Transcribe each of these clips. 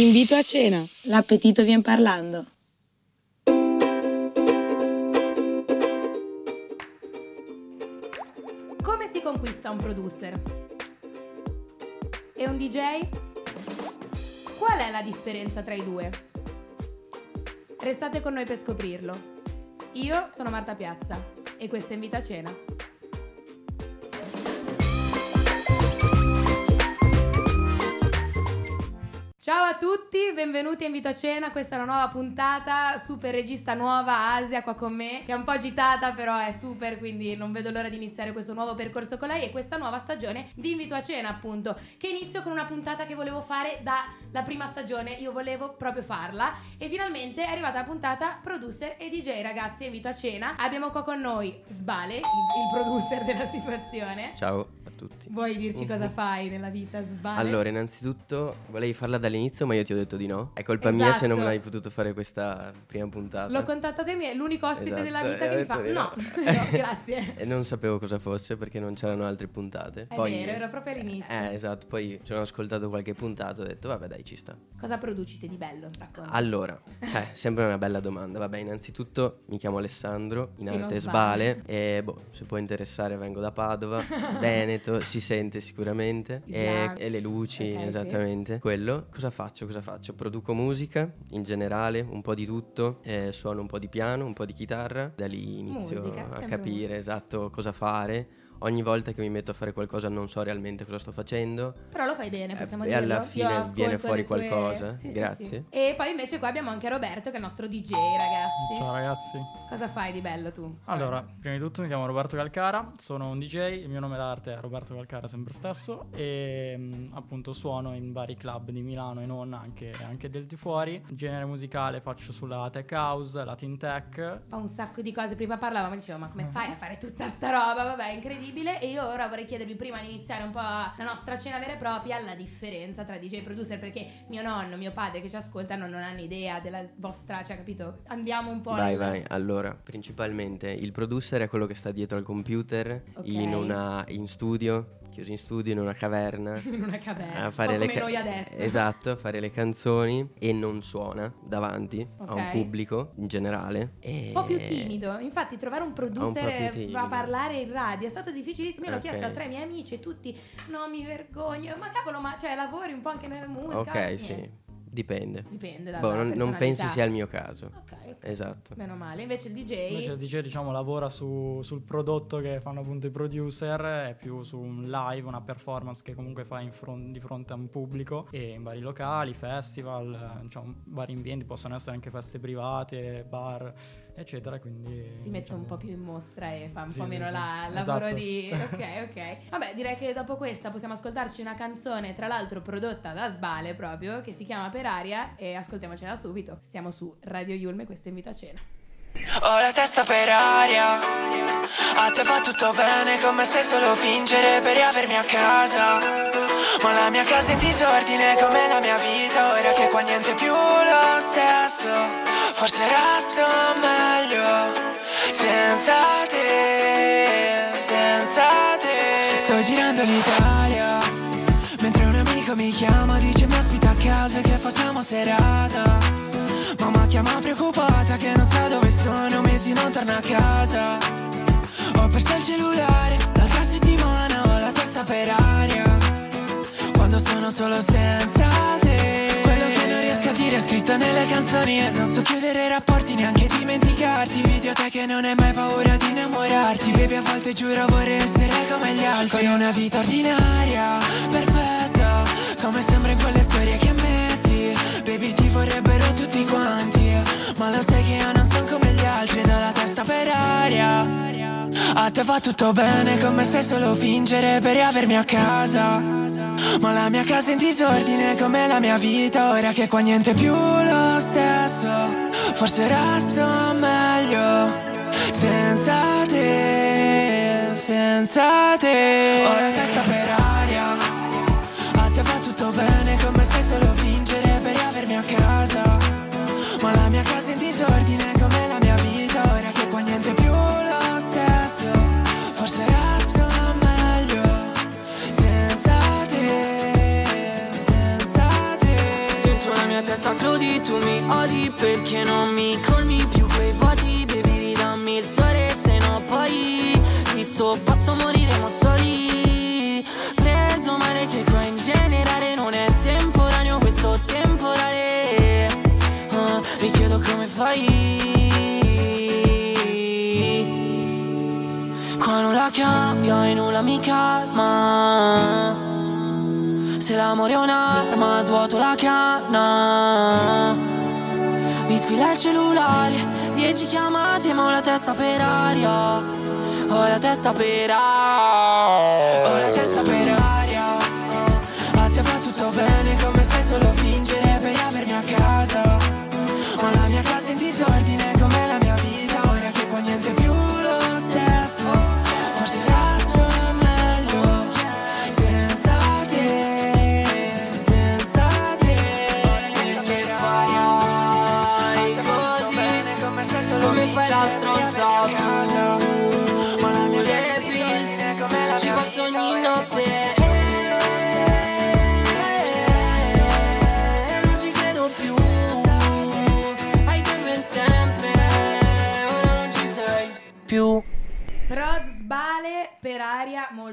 Invito a cena. L'appetito vien parlando. Come si conquista un producer? E un DJ? Qual è la differenza tra i due? Restate con noi per scoprirlo. Io sono Marta Piazza e questa è Invita a Cena. Ciao a tutti, benvenuti a Invito a Cena, questa è una nuova puntata, super regista nuova, Asia qua con me, che è un po' agitata però è super, quindi non vedo l'ora di iniziare questo nuovo percorso con lei e questa nuova stagione di Invito a Cena appunto, che inizio con una puntata che volevo fare dalla prima stagione, io volevo proprio farla e finalmente è arrivata la puntata producer e DJ ragazzi, Invito a Cena, abbiamo qua con noi Sbale, il, il producer della situazione. Ciao tutti. Vuoi dirci cosa fai nella vita Sbale? Allora, innanzitutto volevi farla dall'inizio, ma io ti ho detto di no. È colpa mia se non Esatto. hai potuto fare questa prima puntata. L'ho contattato te, è l'unico ospite Esatto, della vita e che mi fa no, no, grazie. e non sapevo cosa fosse perché non c'erano altre puntate. È vero, era proprio all'inizio. Eh, esatto, poi ci ho ascoltato qualche puntata e ho detto vabbè dai, ci sta. Cosa produci te di bello? Racconta. Allora, eh, sempre una bella domanda. Vabbè, innanzitutto mi chiamo Alessandro, in Sì, arte. Sbale e boh, se può interessare vengo da Padova, Veneto, si sente sicuramente e, Islam. e le luci, Ok, sì. esattamente. Quello, cosa faccio? Cosa faccio? Produco musica in generale, un po' di tutto, eh, suono un po' di piano, un po' di chitarra, da lì inizio Musica, a capire esatto cosa fare. Ogni volta che mi metto a fare qualcosa non so realmente cosa sto facendo. Però lo fai bene, Eh, possiamo e dirlo. alla Io fine viene fuori sue- qualcosa. Sì, sì, Grazie. sì. E poi invece qua abbiamo anche Roberto che è il nostro DJ, ragazzi. Ciao ragazzi. Cosa fai di bello tu? Allora, prima di tutto mi chiamo Roberto Calcara, sono un DJ, il mio nome d'arte è Roberto Calcara sempre stesso e mm, appunto suono in vari club di Milano e non anche, anche del di fuori. Genere musicale faccio sulla tech house, latin tech. Fa un sacco di cose. Prima parlavamo e dicevo, ma come fai a fare tutta sta roba? Vabbè, è incredibile. E io ora vorrei chiedervi, prima di iniziare un po' la nostra cena vera e propria, la differenza tra DJ e producer. Perché mio nonno, mio padre che ci ascoltano non hanno idea della vostra, cioè, capito? Andiamo un po' Vai, nel- vai. Allora, principalmente il producer è quello che sta dietro al computer, Ok. in, una, in studio, chiuso in studio, in una caverna. in una caverna. a un fare po' le come ca- noi adesso. Esatto, a fare le canzoni e non suona davanti a Ok. un pubblico in generale. E... Un po' più timido, infatti trovare un po' producer eh, timido. a parlare in radio è stato difficilissimo, io l'ho Ok. chiesto a tre miei amici e tutti, no mi vergogno, ma cavolo, ma cioè lavori un po' anche nella musica? Ok, Niente. sì, dipende. Dipende Boh, non, non penso sia il mio caso. Ok, ok. Esatto. Meno male, invece il DJ... Invece il DJ diciamo lavora su- sul prodotto che fanno appunto i producer, è più su un live, una performance che comunque fa in fron- di fronte a un pubblico e in vari locali, festival, diciamo vari ambienti, possono essere anche feste private, bar, eccetera. Quindi si mette un diciamo, po' più in mostra e fa un Sì, po' sì, meno sì. la- il lavoro Esatto. di... Ok, ok. Vabbè, direi che dopo questa possiamo ascoltarci una canzone, tra l'altro prodotta da Sbale proprio, che si chiama Per Aria e ascoltiamocela subito. Siamo su Radio Yulm e questo è Invita Cena. Ho la testa per aria. A te va tutto bene come se solo fingere per riavermi a casa. Ma la mia casa è in disordine come la mia vita. Ora che qua niente più lo stesso Forse resto meglio. Senza te, senza te. Sto girando l'Italia Mentre un amico mi chiama Dice mi ospita a casa che facciamo serata. Mamma chiama preoccupata che non sa dove sono Mesi non torna a casa. Ho perso il cellulare L'altra settimana ho la testa per aria. Quando sono solo senza te. Quello che non riesco a dire è scritto nelle canzoni E non so chiudere i rapporti neanche dimenticarti. Video te che non hai mai paura di innamorarti. Baby a volte giuro vorrei essere come gli altri Con una vita ordinaria, perfetta Come sembra in quelle storie che metti. Baby ti vorrebbero tutti quanti. Ma lo sai che io non sono come gli altri. Dalla testa per aria. A te va tutto bene come se solo fingere per riavermi a casa. Ma la mia casa è in disordine come la mia vita. Ora che qua niente più lo stesso. Forse resto meglio Senza te, senza te. Ho la testa per aria fatto bene come se solo vincere per avermi a casa. Ma la mia casa è in disordine come la mia vita Ora che qua niente è più lo stesso. Forse resto meglio Senza te, senza te. Dentro la mia testa applaudi, tu mi odi perché non mi colmi più. Nulla mi calma. Se l'amore è un'arma svuoto la canna. Mi squilla il cellulare Dieci chiamate ma ho la testa per aria. Ho la testa per aria. Ho la testa per aria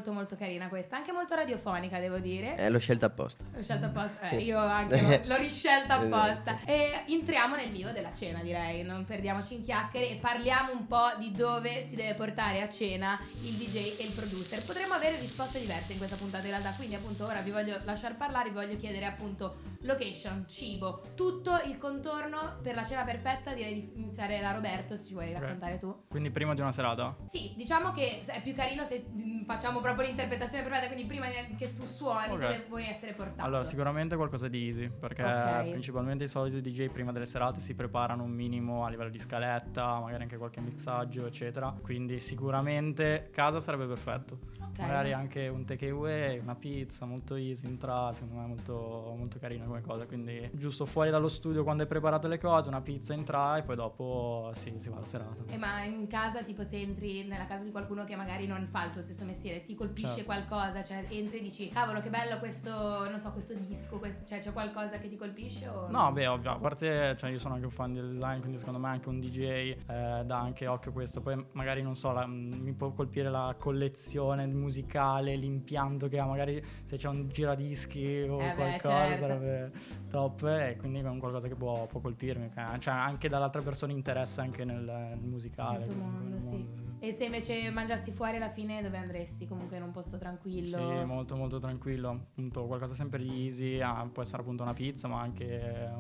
molto molto carina questa, anche molto radiofonica devo dire. Eh, l'ho scelta apposta. L'ho scelta apposta, eh, Sì. io anche l'ho, l'ho riscelta Esatto. apposta. E entriamo nel vivo della cena, direi, non perdiamoci in chiacchiere e parliamo un po' di dove si deve portare a cena il DJ e il producer. Potremmo avere risposte diverse in questa puntata in realtà, quindi appunto ora vi voglio lasciare parlare, vi voglio chiedere appunto location, cibo, tutto il contorno per la cena perfetta, direi di iniziare da Roberto, se ci vuoi raccontare tu. Quindi prima di una serata? Sì, diciamo che è più carino se mm, facciamo proprio l'interpretazione perfetta, quindi prima che tu suoni Ok. dove vuoi essere portato. Allora, sicuramente qualcosa di easy, perché Ok. principalmente i soliti DJ prima delle serate si preparano un minimo a livello di scaletta, magari anche qualche mixaggio, eccetera. Quindi sicuramente casa sarebbe perfetto. Ok. Magari anche un takeaway, una pizza, molto easy, entra, secondo me è molto, molto carina come cosa. Quindi giusto fuori dallo studio quando hai preparato le cose, una pizza entra e poi dopo sì, si va alla serata. Eh, ma in casa, tipo, se entri nella casa di qualcuno che magari non fa il tuo stesso mestiere, ti colpisce Certo. qualcosa, cioè entri e dici, cavolo, che bello questo, non so, questo disco, questo- cioè c'è qualcosa che ti colpisce o No, beh, ovvio, a parte, cioè io sono anche un fan del design, quindi secondo me anche un DJ eh, dà anche occhio a questo. Poi magari, non so, la- mi può colpire la collezione musicale, l'impianto che ha, magari se c'è un giradischi o Eh beh, qualcosa certo. yeah. Top e quindi è un qualcosa che può, può colpirmi. Cioè anche dall'altra persona interessa anche nel, nel musicale. Nel mondo, nel sì. mondo, sì. E se invece mangiassi fuori alla fine dove andresti? Comunque in un posto tranquillo? Sì, molto molto tranquillo, appunto qualcosa sempre di easy, ah, può essere appunto una pizza ma anche,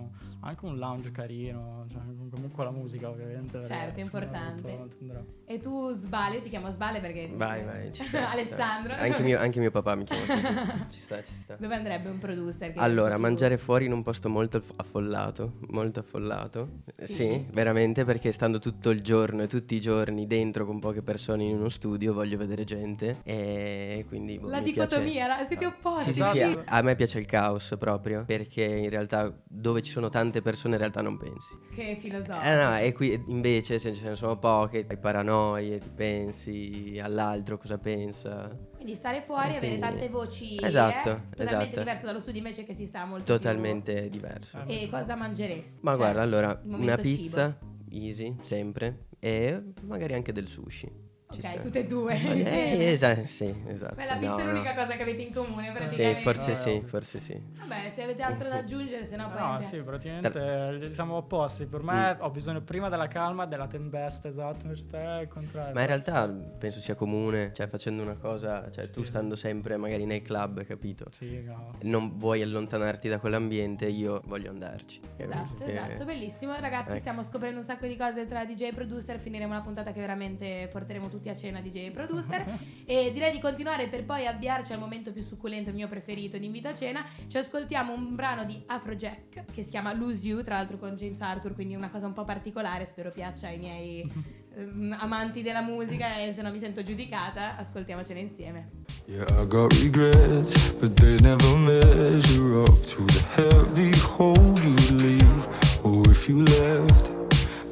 anche un lounge carino, cioè, comunque la musica ovviamente. Certo, è importante. molto- molto andrà. E tu Sbale, io ti chiamo Sbale perché... Vai, vai, ci sta. ci sta. Alessandro. Anche mio, anche mio papà mi chiama così. Ci sta, ci sta. Dove andrebbe un producer? che Allora, mangiare fuori in un posto molto aff- affollato, molto affollato. Sì. Sì. veramente, perché stando tutto il giorno e tutti i giorni dentro con poche persone in uno studio voglio vedere gente e quindi boh, La mi dicotomia, piace... la- siete opposti. Sì, sì, sì, Esatto. a, me piace il caos proprio, perché in realtà dove ci sono tante persone in realtà non pensi. Che filosofico. Eh no, e qui invece se ce ne sono poche, hai paranoie, ti pensi all'altro cosa pensa. Quindi stare fuori e avere tante voci Esatto, eh, totalmente esatto. diverso dallo studio invece che si sta molto Totalmente diverso. Eh, più... E cosa mangeresti? Ma Cioè, guarda, allora, una pizza, cibo. easy, sempre, e magari anche del sushi. Ci Ok, sta. tutte e due. Eh, esatto, sì, esatto. Beh, la pizza No, è l'unica no. cosa che avete in comune Sì, praticamente. forse Eh, sì, forse sì. Vabbè, se avete altro da aggiungere, se no poi... No, sì, praticamente eh, siamo opposti. Per me ho bisogno prima della calma, della tempesta, esatto. Invece te è il contrario. Ma in realtà penso sia comune, cioè facendo una cosa, cioè tu Sì. stando sempre magari nel club, capito? Sì, no. Non vuoi allontanarti da quell'ambiente, io voglio andarci. Esatto, Perché- esatto, bellissimo. Ragazzi, Ecco. stiamo scoprendo un sacco di cose tra DJ e producer. Finiremo una puntata che veramente porteremo tutti a cena DJ e producer. e direi di continuare per poi avviarci al momento più succulento, il mio preferito di invito a cena. Ci ascoltiamo un brano di Afrojack che si chiama Lose You, tra l'altro con James Arthur, quindi una cosa un po' particolare. Spero piaccia ai miei ehm, amanti della musica e se no mi sento giudicata, ascoltiamocela insieme. Yeah, I got regrets, but they never measure up to the heavy hole you'd leave. Or if you left,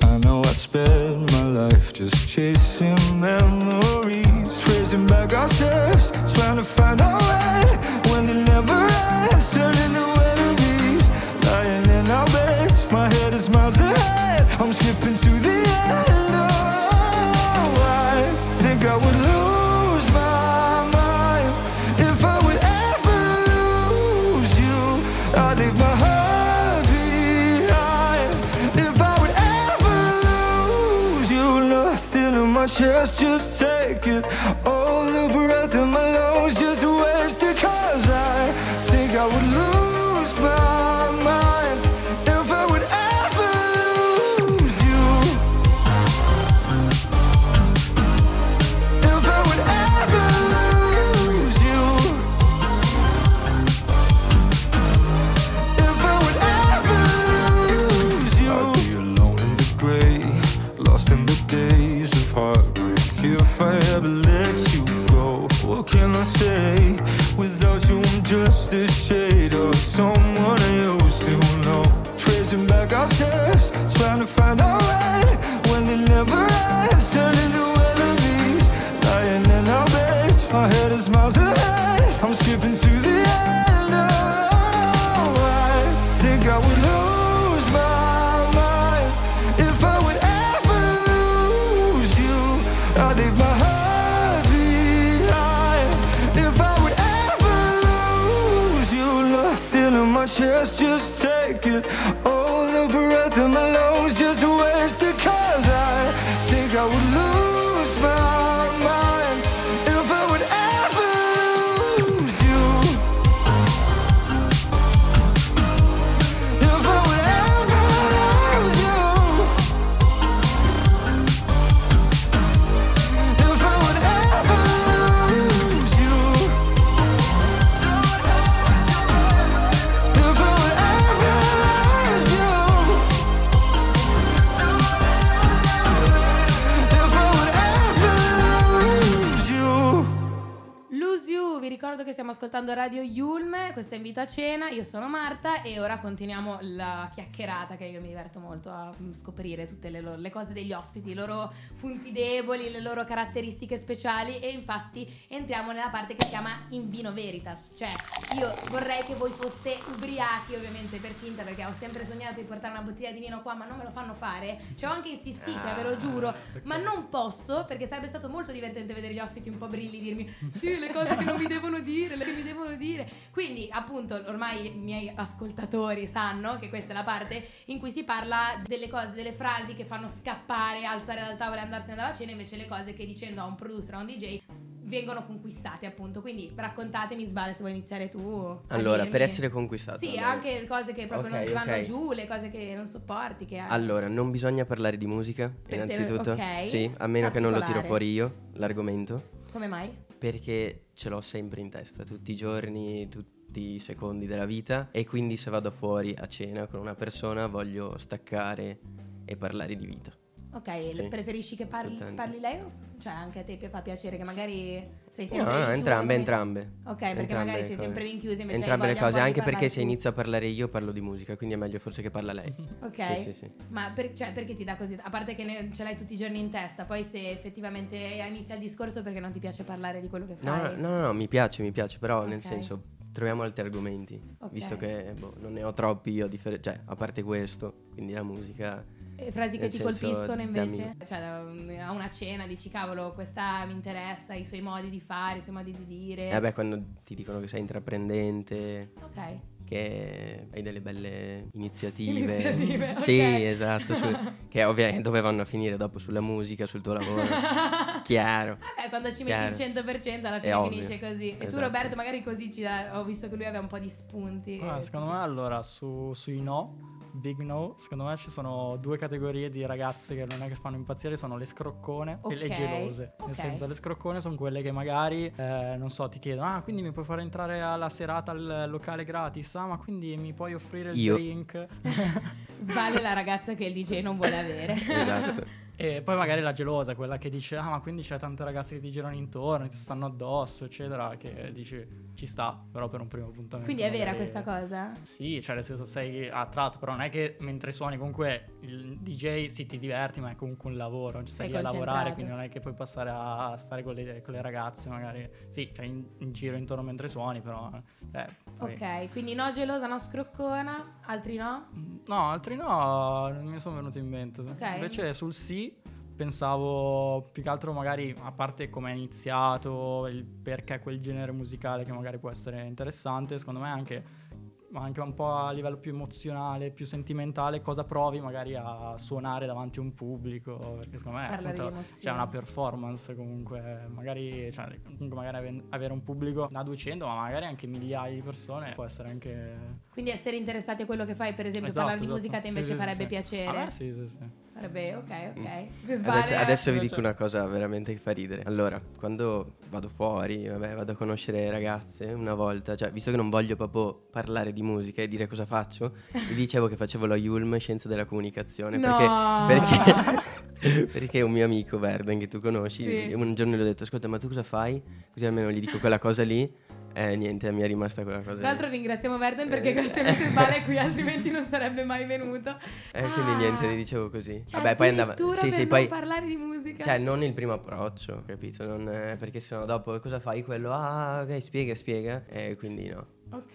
I know I'd spend my life just chasing memories, tracing back our steps, trying to find our just chest, just take it. All the breath in my lungs, just waste stiamo ascoltando Radio Yulm, questo è Invito a Cena, io sono Marta e ora continuiamo la chiacchierata che io mi diverto molto a mm, scoprire tutte le, loro- le cose degli ospiti, i loro punti deboli, le loro caratteristiche speciali e infatti entriamo nella parte che si chiama In Vino Veritas, cioè io vorrei che voi foste ubriachi ovviamente per finta perché ho sempre sognato di portare una bottiglia di vino qua ma non me lo fanno fare, ci ho anche insistito, eh, ve lo giuro, ma non posso perché sarebbe stato molto divertente vedere gli ospiti un po' brilli dirmi sì le cose che non mi devono dire, le che mi devono dire. Quindi appunto ormai i miei ascoltatori sanno che questa è la parte in cui si parla delle cose, delle frasi che fanno scappare, alzare dal tavolo e andarsene dalla cena, invece le cose che dicendo a un producer, a un DJ vengono conquistate appunto. Quindi raccontatemi Sbale se vuoi iniziare tu. Allora, per essere conquistato. Sì, allora. anche cose che proprio non Ok, ti vanno ok. giù, le cose che non sopporti, che Allora, non bisogna parlare di musica, te- innanzitutto. ok. Sì, a meno che non lo tiro fuori io, l'argomento. come mai? Perché ce l'ho sempre in testa, tutti i giorni, tutti i secondi della vita. E quindi se vado fuori a cena con una persona voglio staccare e parlare di vita. Ok, Sì, preferisci che parli, parli lei o cioè anche a te fa piacere che magari sei No, sempre no, rinchiusa entrambe, come- entrambe. Ok, perché Entrambe magari sei sempre rinchiusa invece Entrambe le cose, anche perché se inizio a parlare io parlo di musica, quindi è meglio forse che parla lei. Ok. Sì, sì, sì. Ma per- cioè, perché ti dà così? A parte che ne- ce l'hai tutti i giorni in testa, poi se effettivamente inizia il discorso perché non ti piace parlare di quello che No, fai. no, no, no, mi piace, mi piace, però nel Ok. senso troviamo altri argomenti, Ok. visto che boh, non ne ho troppi io, differ- cioè a parte questo, quindi la musica. E frasi che ti senso, colpiscono invece? dammi- Cioè, a una cena dici, cavolo, questa mi interessa, i suoi modi di fare, i suoi modi di dire. Eh beh, quando ti dicono che sei intraprendente, Ok. che hai delle belle iniziative. Iniziative, Sì, ok. esatto, su- che ovviamente dovevano finire dopo sulla musica, sul tuo lavoro. Chiaro. Vabbè, quando ci Chiaro. metti il 100% alla È fine ovvio. finisce così. E tu Esatto. Roberto magari così ci dà, ho visto che lui aveva un po' di spunti. Ah, secondo me allora su- sui no, big no, secondo me ci sono due categorie di ragazze che non è che fanno impazzire, sono le scroccone e le gelose. ok. Nel senso le scroccone sono quelle che magari, eh, non so, ti chiedono, ah quindi mi puoi fare entrare alla serata al locale gratis? Ah ma quindi mi puoi offrire il Io. drink? Sbaglia la ragazza che il DJ non vuole avere. Esatto. E poi magari la gelosa, quella che dice, ah ma quindi c'è tante ragazze che ti girano intorno, ti stanno addosso, eccetera, che dici ci sta, però per un primo appuntamento. Quindi è vera magari- questa cosa? Sì, cioè nel senso sei attratto, però non è che mentre suoni comunque il DJ sì ti diverti, ma è comunque un lavoro, cioè Sei lì a lavorare, quindi non è che puoi passare a stare con le, con le ragazze magari. Sì, cioè in, in giro intorno mentre suoni, però... eh, poi- Ok, quindi no gelosa, no scroccona, altri no? No, altri no, non mi sono venuti in mente. Ok. Invece sul sì pensavo più che altro magari, a parte come è iniziato, il perché quel genere musicale che magari può essere interessante, secondo me anche ma anche un po' a livello più emozionale, più sentimentale, cosa provi magari a suonare davanti a un pubblico, perché secondo me di appunto, c'è una performance comunque, magari, cioè, comunque magari ave- avere un pubblico da 200, ma magari anche migliaia di persone può essere anche... Quindi essere interessati a quello che fai, per esempio, Esatto, parlare di esatto. musica a te Sì, invece sì, farebbe sì. piacere. A me sì, sì, sì. Farebbe, ok, ok. Mm. Adesso, adesso vi eh, dico una cosa veramente che fa ridere. Allora, quando vado fuori, vabbè, vado a conoscere ragazze una volta, cioè, visto che non voglio proprio parlare di musica e dire cosa faccio, vi dicevo che facevo la Yulm Scienze della Comunicazione. No! Perché, perché, perché un mio amico, Verden, che tu conosci, Sì. un giorno gli ho detto, ascolta, ma tu cosa fai? Così almeno gli dico quella cosa lì. E niente, mi è rimasta quella cosa Tra l'altro ringraziamo Verden perché Eh. grazie a Mrs. Bale qui altrimenti non sarebbe mai venuto. E quindi Ah. niente, gli dicevo così. Cioè, Vabbè, poi andava... Sì, sì, poi... parlare di musica. Cioè, non il primo approccio, capito? Non, eh, perché sennò dopo cosa fai? Quello, ah, ok, spiega, spiega. E quindi no, Ok,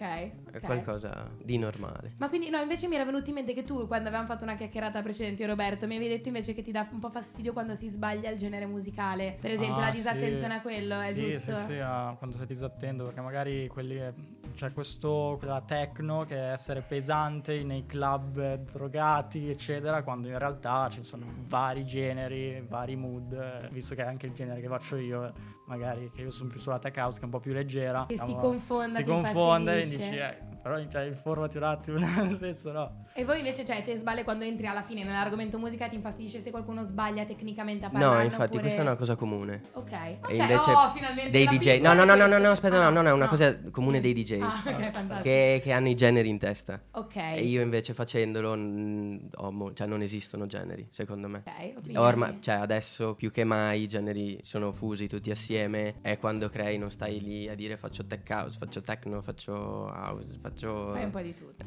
è qualcosa di normale. Ma quindi no, invece mi era venuto in mente che tu, quando avevamo fatto una chiacchierata precedente, Roberto, mi avevi detto invece che ti dà un po' fastidio quando si sbaglia il genere musicale. Per esempio, Ah, la disattenzione sì. a quello, è sì, giusto? Sì, sì, ah, quando sei disattento, perché magari quelli è- c'è questo, quella techno che è essere pesante nei club eh, drogati, eccetera, quando in realtà ci sono vari generi, vari mood, eh, visto che è anche il genere che faccio io, eh, magari che io sono più sulla tech house che è un po' più leggera. Che si diciamo, confonda, Si confonde e dici, eh, però cioè, informati un attimo, nel senso no. E voi invece, cioè, te sbagli quando entri alla fine nell'argomento musica ti infastidisce se qualcuno sbaglia tecnicamente a parlare? No, infatti, oppure... questa è una cosa comune. Ok, E invece oh, finalmente dei DJ. No, no, no, no, no, no, aspetta, no, Ah, no, no, è una no. cosa comune dei DJ. Ah, ok, fantastico. Che, che hanno i generi in testa. Ok. E io invece facendolo, mm, ho mo- cioè non esistono generi, secondo me. Ok. Ormai, cioè adesso più che mai i generi sono fusi tutti assieme e quando crei non stai lì a dire faccio tech house, faccio techno, faccio house, faccio... Fai un po' di tutto.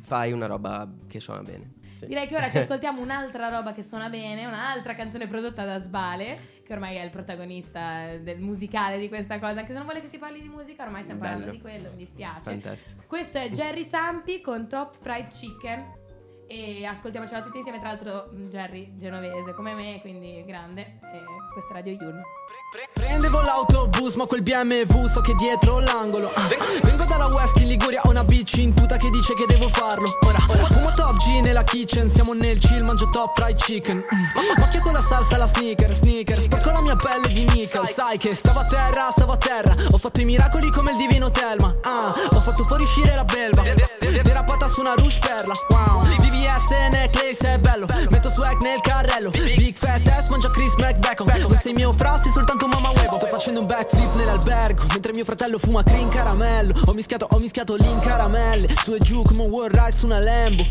Fai una roba che suona bene. sì. Direi che ora ci ascoltiamo un'altra roba che suona bene, un'altra canzone prodotta da Sbale, che ormai è il protagonista del musicale di questa cosa. Anche se non vuole che si parli di musica, ormai stiamo parlando Bello. di quello, mi dispiace. Fantastico. Questo è Jerry Sampi con Top Fried Chicken. E ascoltiamocela tutti insieme. Tra l'altro, mm, Jerry genovese come me, quindi grande. E questa è Radio Yulm. Prendevo l'autobus ma quel BMW so che dietro l'angolo ah. Vengo dalla West in Liguria ho una bitch in tuta che dice che devo farlo Ora fumo top G nella kitchen Siamo nel chill mangio top fried chicken mm. Macchio con la salsa la sneaker sneaker Sporco la mia pelle di nickel Sai che stavo a terra stavo a terra Ho fatto i miracoli come il divino Telma ah. Ho fatto fuoriuscire la belva Derapata su una rouge perla wow. VVS necklace è bello. Metto swag nel carrello. Big fat ass mangia Chris McBacon. Non sei mio fra sei soltanto mamma webo Sto facendo un backflip nell'albergo Mentre mio fratello fuma cream caramello. Ho mischiato, ho mischiato lì in caramelle. Su e giù come un world ride su una Lambo.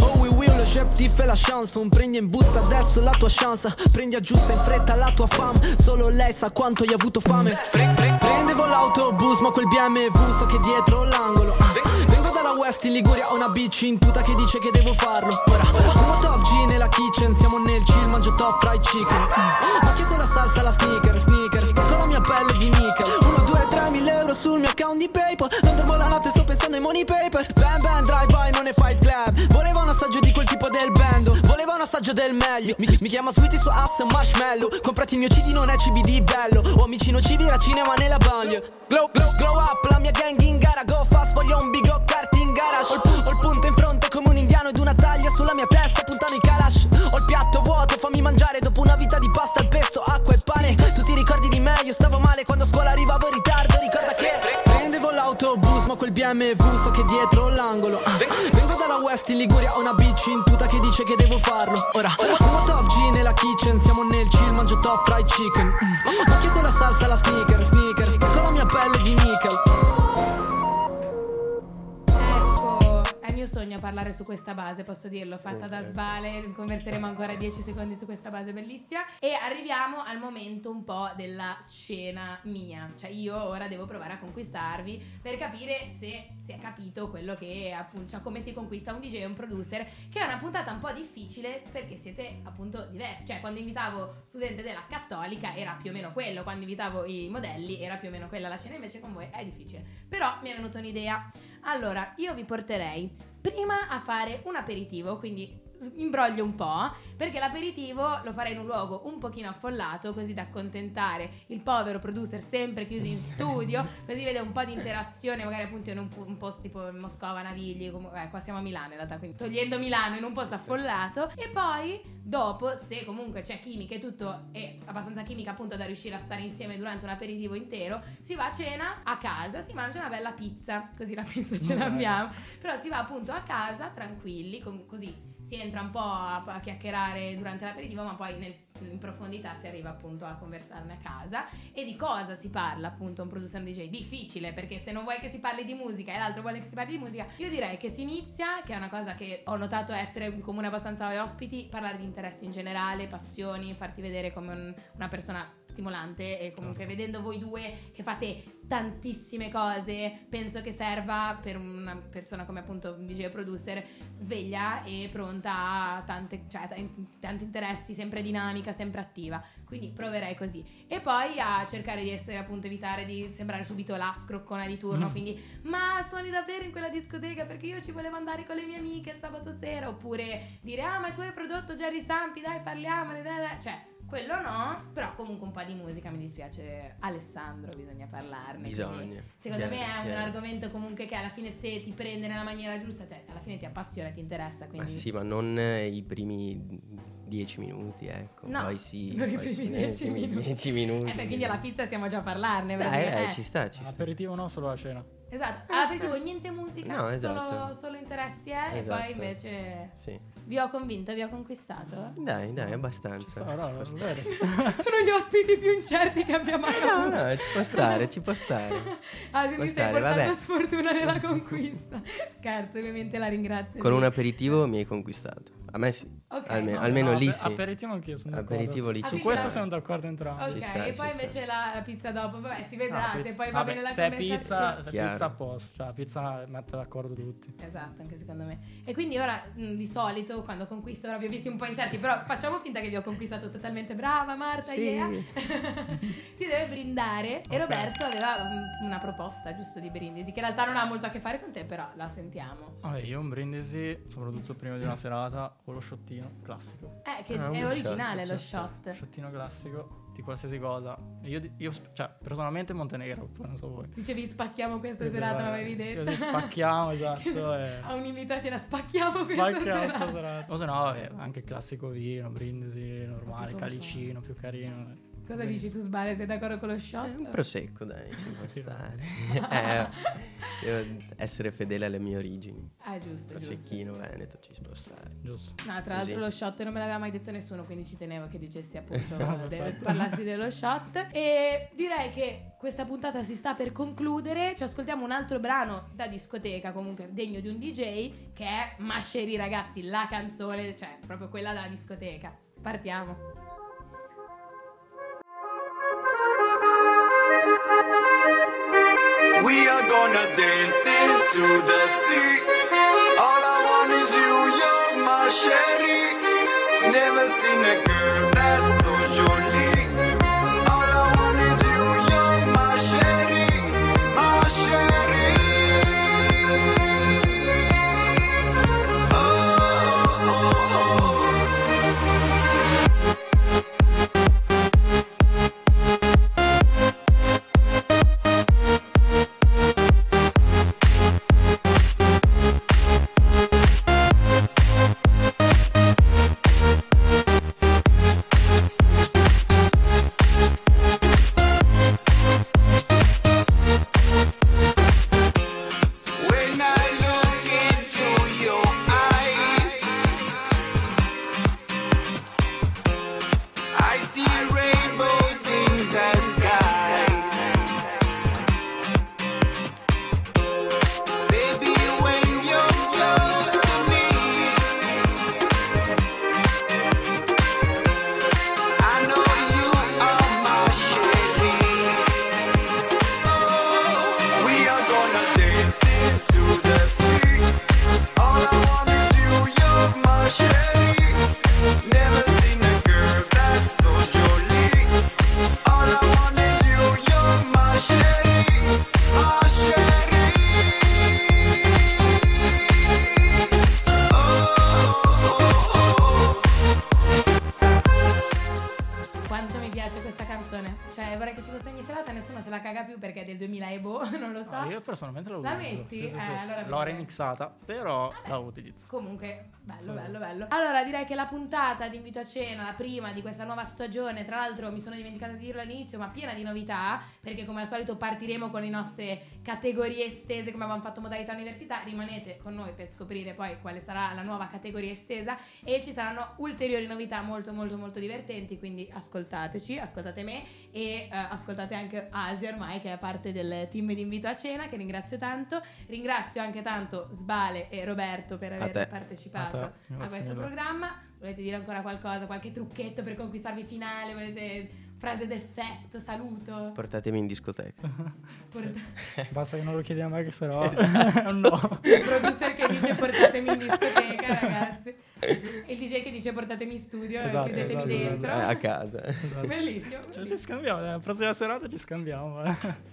Oh we will, le chef ti fa la chanson Prendi in busta adesso la tua chance. Prendi aggiusta in fretta la tua fame. Solo lei sa quanto hai avuto fame. Prendevo l'autobus ma quel BMW so che dietro l'angolo. ah. West in Liguria ho una bitch in tuta che dice che devo farlo. Ora fumo top G nella kitchen Siamo nel chill mangio top fried chicken. Mm. Macchio con la salsa la sneaker sneaker? Sporco la mia pelle di nickel. 1, 2, 3 mille euro sul mio account di PayPal. Non dormo la notte sto pensando ai money paper. Bam bam drive by non è fight club. Voleva un assaggio di quel tipo del bando. Voleva un assaggio del meglio. Mi, mi chiama Sweetie su ass marshmallow. Comprati il mio CD non è CBD bello. Ho amici nocivi da cinema nella banlieue Glow, glow, glow up la mia gang in gara. Go fast voglio un big go garage Ho il, ho il punto in fronte come un indiano Ed una taglia sulla mia testa puntano i kalash Ho il piatto vuoto fammi mangiare Dopo una vita di pasta al pesto acqua e pane. Tu ti ricordi di me? Io stavo male Quando a scuola arrivavo in ritardo. Ricorda che Prendevo l'autobus ma quel BMW so che dietro l'angolo. Vengo dalla West in Liguria ho una bitch in tuta che dice che devo farlo. Ora fumo top G nella kitchen Siamo nel chill mangio top fried chicken. Mm. Macchio con la salsa la sneaker sneaker parlare su questa base, posso dirlo, fatta da. Sbale, converseremo ancora 10 secondi su questa base bellissima e arriviamo al momento un po' della cena mia, cioè io ora devo provare a conquistarvi per capire se si è capito quello che appunto, cioè come si conquista un DJ e un producer, che è una puntata un po' difficile perché siete appunto diversi, cioè quando invitavo studente della cattolica era più o meno quello, quando invitavo i modelli era più o meno quella la cena, invece con voi è difficile, però mi è venuta un'idea. Allora, io vi porterei prima a fare un aperitivo, quindi imbroglio un po', perché l'aperitivo lo farei in un luogo un pochino affollato, così da accontentare il povero producer sempre chiuso in studio, così vede un po' di interazione, magari appunto in un, un posto tipo Moscova, Navigli, com- eh, qua siamo a Milano in realtà, quindi togliendo Milano in un posto affollato, e poi dopo, se comunque c'è chimica e tutto, è abbastanza chimica appunto da riuscire a stare insieme durante un aperitivo intero, si va a cena a casa, si mangia una bella pizza, così la pizza ce l'abbiamo, però si va appunto a casa tranquilli, com- così si entra un po' a, a chiacchierare durante l'aperitivo, ma poi nel, in profondità si arriva appunto a conversarne a casa. E di cosa si parla appunto un producer DJ? Difficile, perché se non vuoi che si parli di musica e l'altro vuole che si parli di musica, io direi che si inizia, che è una cosa che ho notato essere comune abbastanza ai ospiti, parlare di interessi in generale, passioni, farti vedere come un, una persona stimolante e comunque Certo. vedendo voi due che fate tantissime cose, penso che serva per una persona come appunto un DJ producer sveglia e pronta a tante, cioè, tanti interessi, sempre dinamica, sempre attiva. Quindi proverei così. E poi a cercare di essere appunto evitare di sembrare subito la scroccona di turno, Mm. quindi ma suoni davvero in quella discoteca perché io ci volevo andare con le mie amiche il sabato sera oppure dire "Ah, ma tu hai prodotto Jerry Sampi, dai, parliamone". dai, dai". Cioè quello no, però comunque un po' di musica mi dispiace. Alessandro, bisogna parlarne. Bisogna. Secondo Chiaro, me è un chiaro. argomento comunque che alla fine se ti prende nella maniera giusta, te, alla fine ti appassiona, ti interessa. Ma Quindi... sì, ma non i primi dieci minuti, ecco. No, poi sì, poi primi sì, dieci i primi minuti. dieci minuti. Eh beh, quindi alla pizza siamo già a parlarne. Dai, dai, eh. ci sta, ci sta. Aperitivo no, solo la cena. Esatto, all'aperitivo niente musica, No, solo, esatto. solo interessi eh, e Esatto. poi invece Sì. vi ho convinto, vi ho conquistato. Dai, dai, abbastanza. No, no, Ci può no. Sono gli ospiti più incerti che abbiamo mai No, avuto. no, ci può stare, ci può stare. Ah, se Può mi stai stare, portando vabbè. sfortuna nella conquista. Scherzo, ovviamente la ringrazio. Con sì. un aperitivo mi hai conquistato. A me sì. Ok. Almeno, No, almeno No, lì sì. Aperitivo anch'io sono d'accordo. Aperitivo lì Ah, ci Su questo siamo d'accordo entrambi. Ok, sta, e poi invece la, la pizza dopo, vabbè, si vedrà No, se pizza- poi va vabbè, bene la se è pizza, se è Chiaro. Pizza a posto, cioè la pizza mette d'accordo tutti. Esatto, anche secondo me. E quindi ora, mh, di solito, quando conquisto, ora vi ho visti un po' incerti, però facciamo finta che vi ho conquistato totalmente brava, Marta, Sì. yeah. si deve brindare e Ok. Roberto aveva una proposta, giusto, di brindisi, che in realtà non ha molto a che fare con te, però la sentiamo. Vabbè, io un brindisi, soprattutto prima di una serata, con lo shottino classico. Eh, che Ah, è originale shot, lo sì, shot. Shottino classico di qualsiasi cosa. Io, io cioè, personalmente Montenegro, poi non so voi. Dicevi spacchiamo questa Così serata, ma avevi detto. Così spacchiamo, esatto. e- A un invito a cena spacchiamo questa Spacchiamo serata. sta serata. O se no, vabbè, anche classico vino, brindisi normale, calicino, più carino. Eh. Cosa dici tu, Sbale? Sei d'accordo con lo Eh, shot? un prosecco, dai, ci può stare. eh, devo essere fedele alle mie origini. Ah, giusto, giusto. Prosecchino veneto ci può stare. Giusto. No, tra Così. l'altro lo shot non me l'aveva mai detto nessuno, quindi ci tenevo che dicessi appunto No, deve perfetto. parlarsi dello shot. E direi che questa puntata si sta per concludere. Ci ascoltiamo un altro brano da discoteca, comunque degno di un DJ, che è Masceri ragazzi, la canzone, cioè proprio quella della discoteca. Partiamo. Gonna dance into the sea. All I want is you, you're my sherry. negativa sem, sei lá, 2000 e boh, non lo so. No, io personalmente la La utilizzo. metti? Sì, sì, Eh, sì. allora L'ho remixata, però la utilizzo. Comunque, bello, bello, bello. Allora, direi che la puntata di Invito a Cena, la prima di questa nuova stagione, tra l'altro mi sono dimenticata di dirlo all'inizio, ma piena di novità, perché come al solito partiremo con le nostre categorie estese come avevamo fatto modalità università, rimanete con noi per scoprire poi quale sarà la nuova categoria estesa e ci saranno ulteriori novità molto molto molto divertenti, quindi ascoltateci, ascoltate me e eh, ascoltate anche Asia ormai che è parte del team di Invito a Cena, che ringrazio tanto. Ringrazio anche tanto Sbale e Roberto per aver te. partecipato A a, te, grazie questo mille. programma. Volete dire ancora qualcosa, qualche trucchetto per conquistarvi finale? Volete frase d'effetto, saluto? Portatemi in discoteca. Porta- Basta che non lo chiedi a me, che se no no. Il producer che dice portatemi in discoteca, ragazzi. E il DJ che dice portatemi in studio Esatto, e chiudetemi esatto, dentro. Eh, a casa. Esatto. Bellissimo. Cioè, ci scambiamo, la prossima serata ci scambiamo.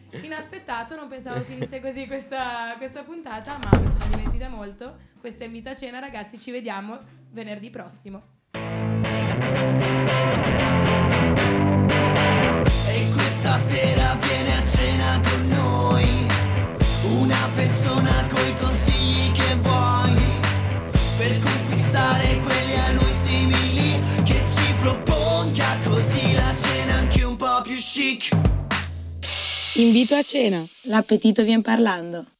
Inaspettato, non pensavo finisse così questa, questa puntata, ma mi sono divertita molto. Questo è Invito a Cena, ragazzi, ci vediamo venerdì prossimo. E questa sera viene a cena con noi Una persona coi consigli che vuoi Per conquistare quelli a lui simili Che ci proponga così la cena anche un po' più chic Invito a cena. L'appetito vien parlando.